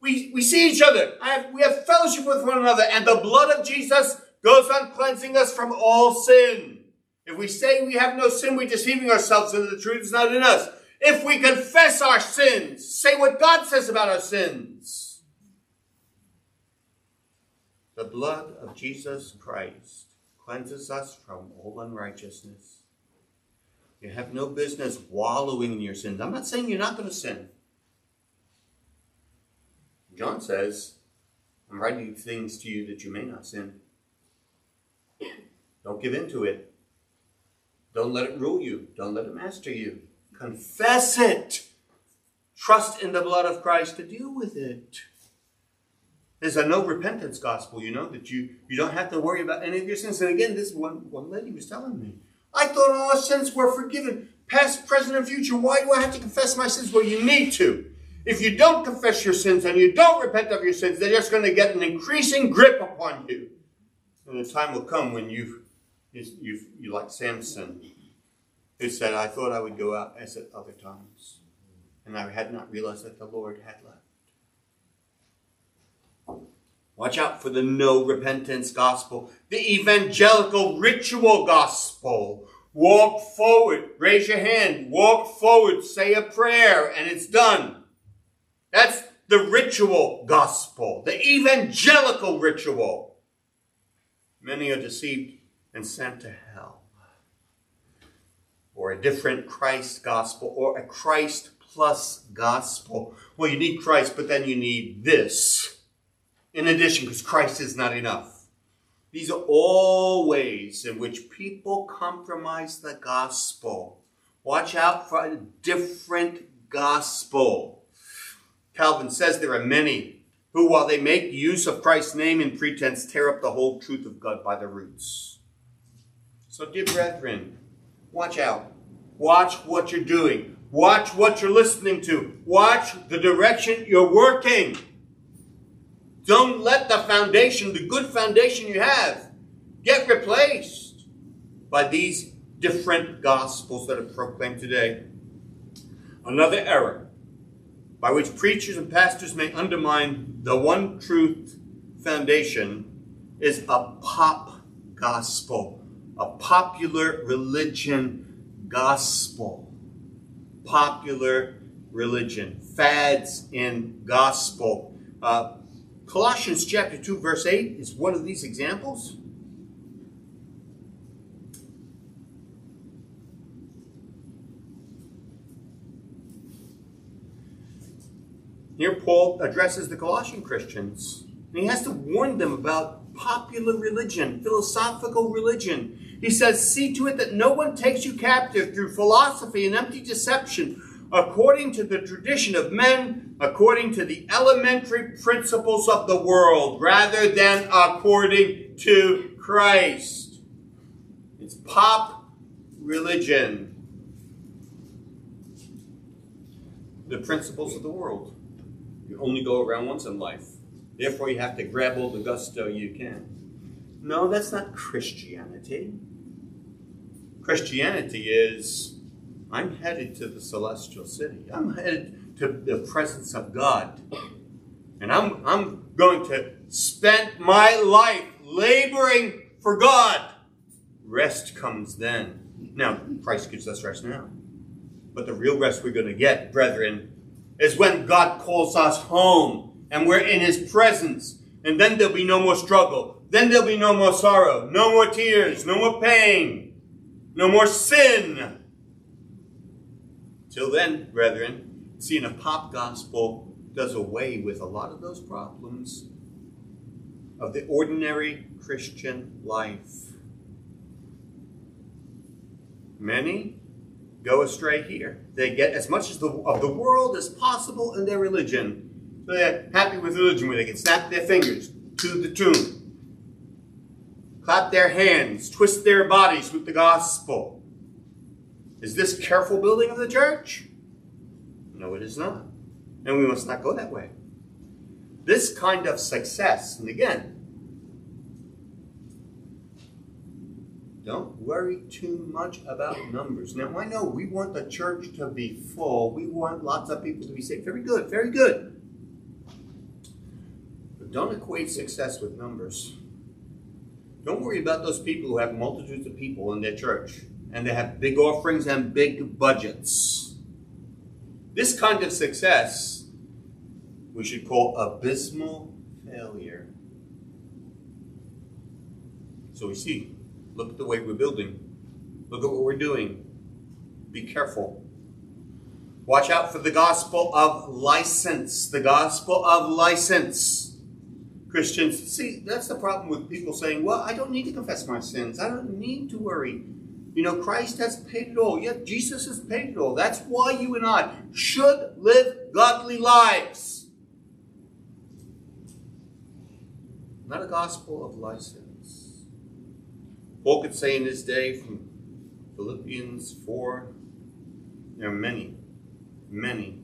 we, we see each other. Have, we have fellowship with one another, and the blood of Jesus goes on cleansing us from all sin. If we say we have no sin, we're deceiving ourselves, and the truth is not in us. If we confess our sins, say what God says about our sins. The blood of Jesus Christ cleanses us from all unrighteousness. You have no business wallowing in your sins. I'm not saying you're not going to sin. John says, I'm writing things to you that you may not sin. Don't give in to it. Don't let it rule you. Don't let it master you. Confess it. Trust in the blood of Christ to deal with it. There's a no repentance gospel, you know, that you, you don't have to worry about any of your sins. And again, this one, one lady was telling me, I thought all sins were forgiven, past, present, and future. Why do I have to confess my sins? Well, you need to. If you don't confess your sins and you don't repent of your sins, they're just going to get an increasing grip upon you. And the time will come when you, you, you like Samson, who said, I thought I would go out as at other times. And I had not realized that the Lord had left. Watch out for the no repentance gospel, the evangelical ritual gospel. Walk forward, raise your hand, walk forward, say a prayer, and it's done. That's the ritual gospel, the evangelical ritual. Many are deceived and sent to hell. Or a different Christ gospel, or a Christ plus gospel. Well, you need Christ, but then you need this in addition, because Christ is not enough. These are all ways in which people compromise the gospel. Watch out for a different gospel. Calvin says there are many who, while they make use of Christ's name in pretense, tear up the whole truth of God by the roots. So, dear brethren, watch out. Watch what you're doing. Watch what you're listening to. Watch the direction you're working. Don't let the foundation, the good foundation you have, get replaced by these different gospels that are proclaimed today. Another error by which preachers and pastors may undermine the one truth foundation is a pop gospel, a popular religion gospel. popular religion, fads in gospel. Uh, Colossians chapter 2, verse 8 is one of these examples. Here, Paul addresses the Colossian Christians. And he has to warn them about popular religion, philosophical religion. He says, See to it that no one takes you captive through philosophy and empty deception according to the tradition of men, according to the elementary principles of the world, rather than according to Christ. It's pop religion. The principles of the world. You only go around once in life. Therefore, you have to grab all the gusto you can. No, that's not Christianity. Christianity is I'm headed to the celestial city. I'm headed to the presence of God. And I'm, I'm going to spend my life laboring for God. Rest comes then. Now, Christ gives us rest now. But the real rest we're going to get, brethren, is when God calls us home and we're in His presence. And then there'll be no more struggle. Then there'll be no more sorrow, no more tears, no more pain, no more sin. Till then, brethren, seeing a pop gospel does away with a lot of those problems of the ordinary Christian life. Many go astray here. They get as much as the, of the world as possible in their religion. So they're happy with religion where they can snap their fingers to the tune, clap their hands, twist their bodies with the gospel. Is this careful building of the church? No, it is not. And we must not go that way. This kind of success, and again, don't worry too much about numbers. Now, I know we want the church to be full. We want lots of people to be saved. Very good, very good. But don't equate success with numbers. Don't worry about those people who have multitudes of people in their church and they have big offerings and big budgets. This kind of success we should call abysmal failure. So we see, look at the way we're building, look at what we're doing. Be careful. Watch out for the gospel of license. The gospel of license. Christians, see, that's the problem with people saying, well, I don't need to confess my sins. I don't need to worry. You know, Christ has paid it all. Yeah, Jesus has paid it all. That's why you and I should live godly lives. Not a gospel of license. Paul could say in his day from Philippians 4 there are many, many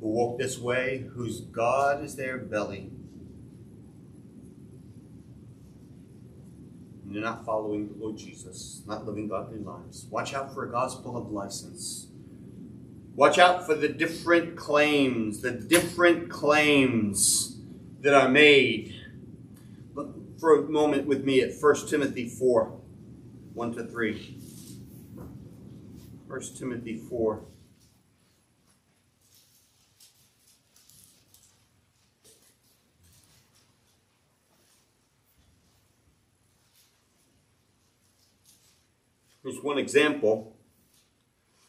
who walk this way, whose God is their belly and they're not following the Lord Jesus, not living godly lives. Watch out for a gospel of license. Watch out for the different claims, the different claims that are made. For a moment with me at 1 Timothy 4 1 to 3. 1 Timothy 4. Here's one example.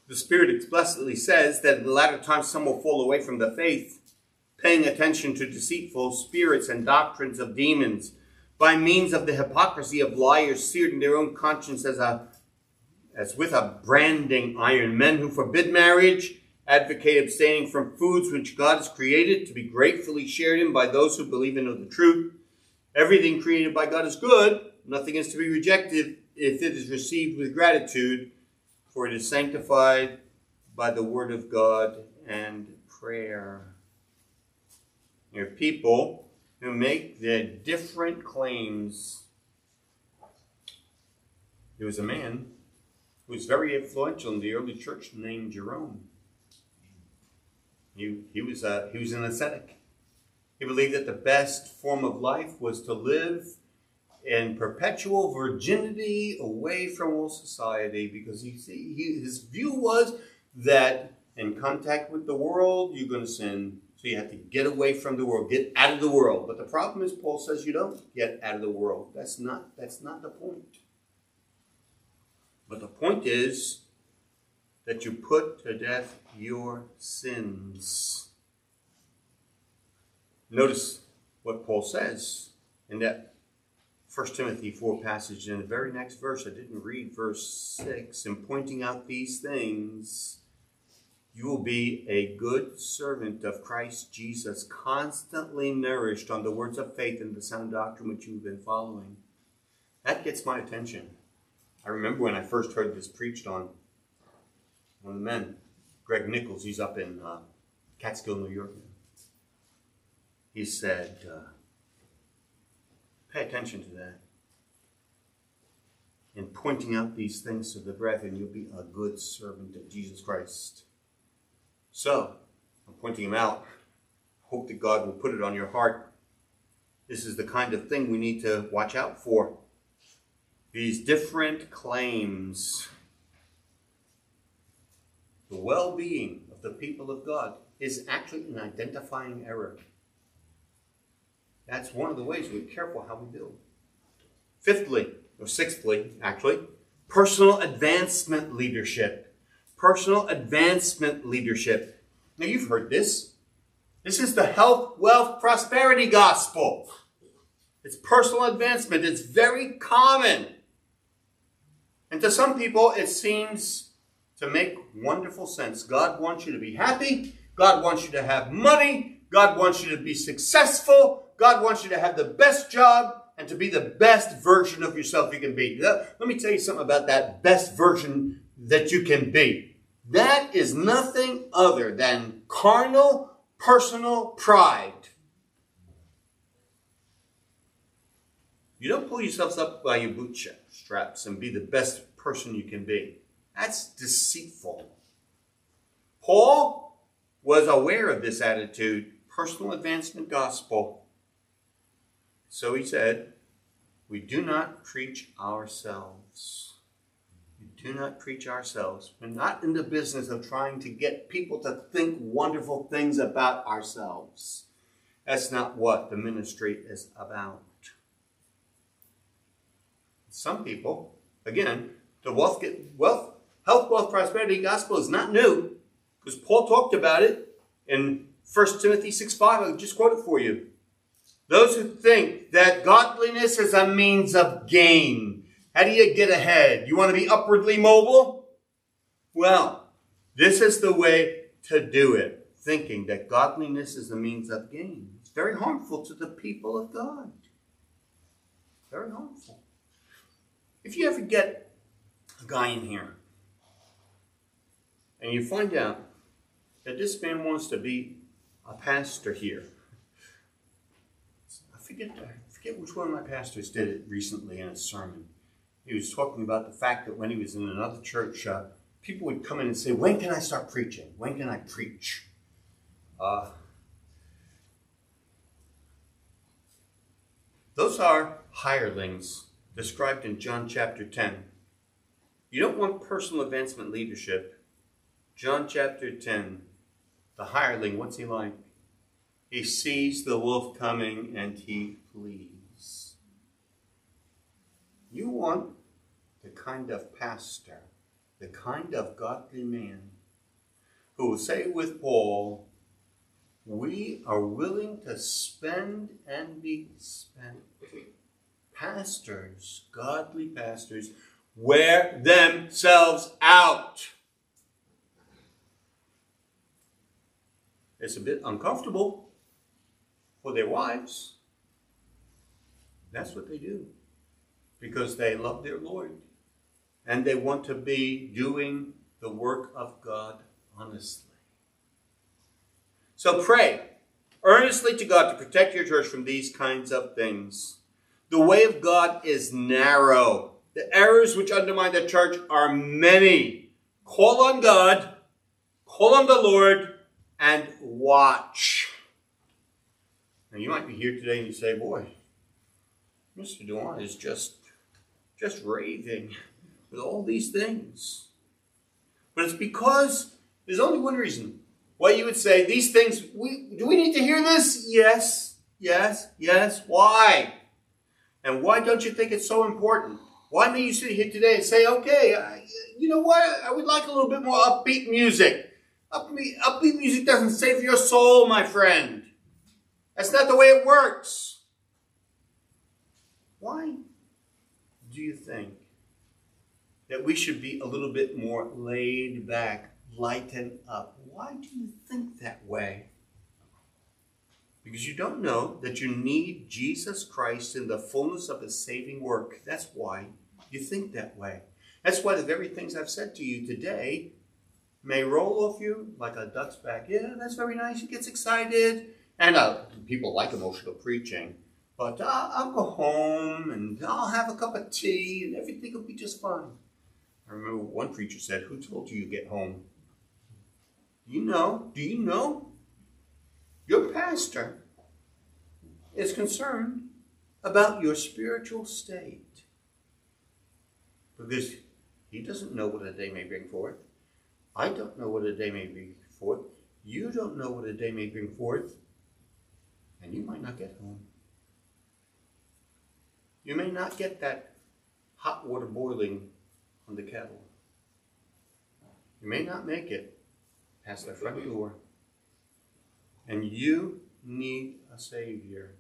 The Spirit explicitly says that in the latter times some will fall away from the faith, paying attention to deceitful spirits and doctrines of demons, by means of the hypocrisy of liars seared in their own conscience as a as with a branding iron. Men who forbid marriage, advocate abstaining from foods which God has created to be gratefully shared in by those who believe and know the truth. Everything created by God is good, nothing is to be rejected if it is received with gratitude, for it is sanctified by the word of God and prayer. Your people who make their different claims. There was a man who was very influential in the early church named Jerome. He, he, was, a, he was an ascetic. He believed that the best form of life was to live in perpetual virginity away from all society because he, he, his view was that in contact with the world, you're going to sin. So you have to get away from the world, get out of the world. But the problem is, Paul says you don't get out of the world. That's not, that's not the point. But the point is that you put to death your sins. Notice what Paul says in that 1 Timothy 4 passage in the very next verse. I didn't read verse 6. In pointing out these things, you will be a good servant of Christ Jesus, constantly nourished on the words of faith and the sound doctrine which you've been following. That gets my attention. I remember when I first heard this preached on one of the men, Greg Nichols, he's up in uh, Catskill, New York. He said, uh, pay attention to that. In pointing out these things to the brethren, you'll be a good servant of Jesus Christ. So, I'm pointing them out. Hope that God will put it on your heart. This is the kind of thing we need to watch out for. These different claims. The well being of the people of God is actually an identifying error. That's one of the ways we're careful how we build. Fifthly, or sixthly, actually, personal advancement leadership. Personal advancement leadership. Now, you've heard this. This is the health, wealth, prosperity gospel. It's personal advancement. It's very common. And to some people, it seems to make wonderful sense. God wants you to be happy. God wants you to have money. God wants you to be successful. God wants you to have the best job and to be the best version of yourself you can be. Let me tell you something about that best version that you can be. That is nothing other than carnal, personal pride. You don't pull yourselves up by your bootstraps and be the best person you can be. That's deceitful. Paul was aware of this attitude, personal advancement gospel. So he said, We do not preach ourselves. Do not preach ourselves. We're not in the business of trying to get people to think wonderful things about ourselves. That's not what the ministry is about. Some people, again, the wealth, wealth, health, wealth, prosperity gospel is not new because Paul talked about it in 1 Timothy 6 5. I'll just quote it for you. Those who think that godliness is a means of gain. How do you get ahead? You want to be upwardly mobile? Well, this is the way to do it, thinking that godliness is a means of gain. It's very harmful to the people of God. Very harmful. If you ever get a guy in here and you find out that this man wants to be a pastor here, forget, I forget which one of my pastors did it recently in a sermon. He was talking about the fact that when he was in another church, uh, people would come in and say, When can I start preaching? When can I preach? Uh, those are hirelings described in John chapter 10. You don't want personal advancement leadership. John chapter 10, the hireling, what's he like? He sees the wolf coming and he flees. You want kind of pastor, the kind of godly man who will say with Paul, we are willing to spend and be spent. Pastors, godly pastors, wear themselves out. It's a bit uncomfortable for their wives. That's what they do because they love their Lord and they want to be doing the work of God honestly. So pray earnestly to God to protect your church from these kinds of things. The way of God is narrow. The errors which undermine the church are many. Call on God, call on the Lord, and watch. Now you might be here today and you say, boy, Mr. Dewan is just just raving with all these things. But it's because There's only one reason why you would say these things. We, do we need to hear this? Yes, yes, yes. Why? And why don't you think it's so important? Why may you sit here today and say, okay, I, you know what? I would like a little bit more upbeat music. Upbeat, upbeat music doesn't save your soul, my friend. That's not the way it works. Why do you think that we should be a little bit more laid back, lighten up? Why do you think that way? Because you don't know that you need Jesus Christ in the fullness of his saving work. That's why you think that way. That's why the very things I've said to you today may roll off you like a duck's back. Yeah, that's very nice. He gets excited. And uh, people like emotional preaching. But uh, I'll go home and I'll have a cup of tea and everything will be just fine. I remember one preacher said, Who told you you get home? Do you know? Do you know? Your pastor is concerned about your spiritual state. Because he doesn't know what a day may bring forth. I don't know what a day may bring forth. You don't know what a day may bring forth. And you might not get home. You may not get that hot water boiling on the kettle. You may not make it past the front door. And you need a Savior.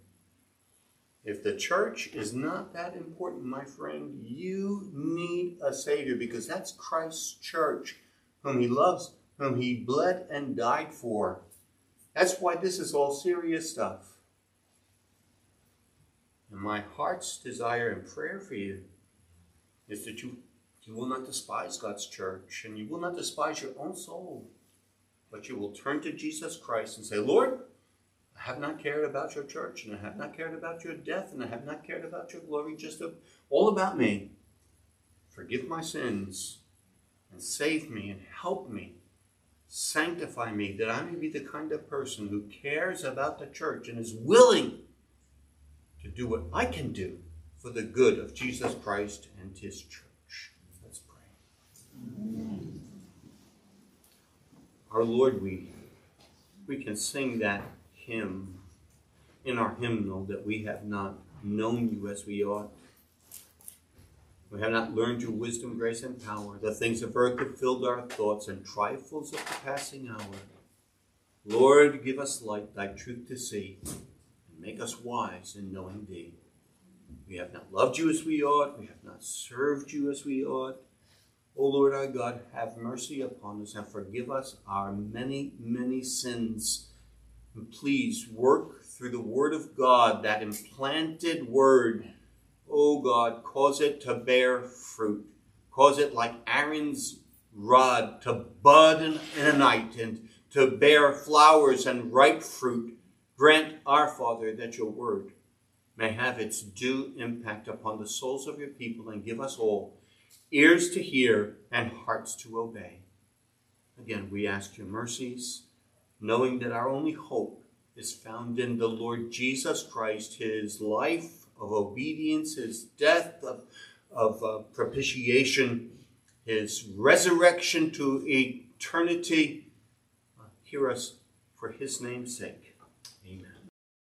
If the church is not that important, my friend, you need a Savior because that's Christ's church, whom He loves, whom He bled and died for. That's why this is all serious stuff. And my heart's desire and prayer for you is that you, you will not despise God's church and you will not despise your own soul, but you will turn to Jesus Christ and say, Lord, I have not cared about your church, and I have not cared about your death, and I have not cared about your glory, just all about me. Forgive my sins and save me and help me. Sanctify me that I may be the kind of person who cares about the church and is willing to do what I can do for the good of Jesus Christ and his church. Our Lord, we, we can sing that hymn in our hymnal that we have not known you as we ought. We have not learned your wisdom, grace, and power. The things of earth have filled our thoughts, and trifles of the passing hour. Lord, give us light, thy truth to see, and make us wise in knowing thee. We have not loved you as we ought, we have not served you as we ought. O Lord our God, have mercy upon us and forgive us our many, many sins and please work through the Word of God, that implanted Word. O God, cause it to bear fruit. Cause it like Aaron's rod to bud in, a night and to bear flowers and ripe fruit. Grant, our Father, that your Word may have its due impact upon the souls of your people and give us all ears to hear and hearts to obey. Again, we ask your mercies knowing that our only hope is found in the Lord Jesus Christ, his life of obedience, his death of, of uh, propitiation, his resurrection to eternity. Uh, hear us for his name's sake.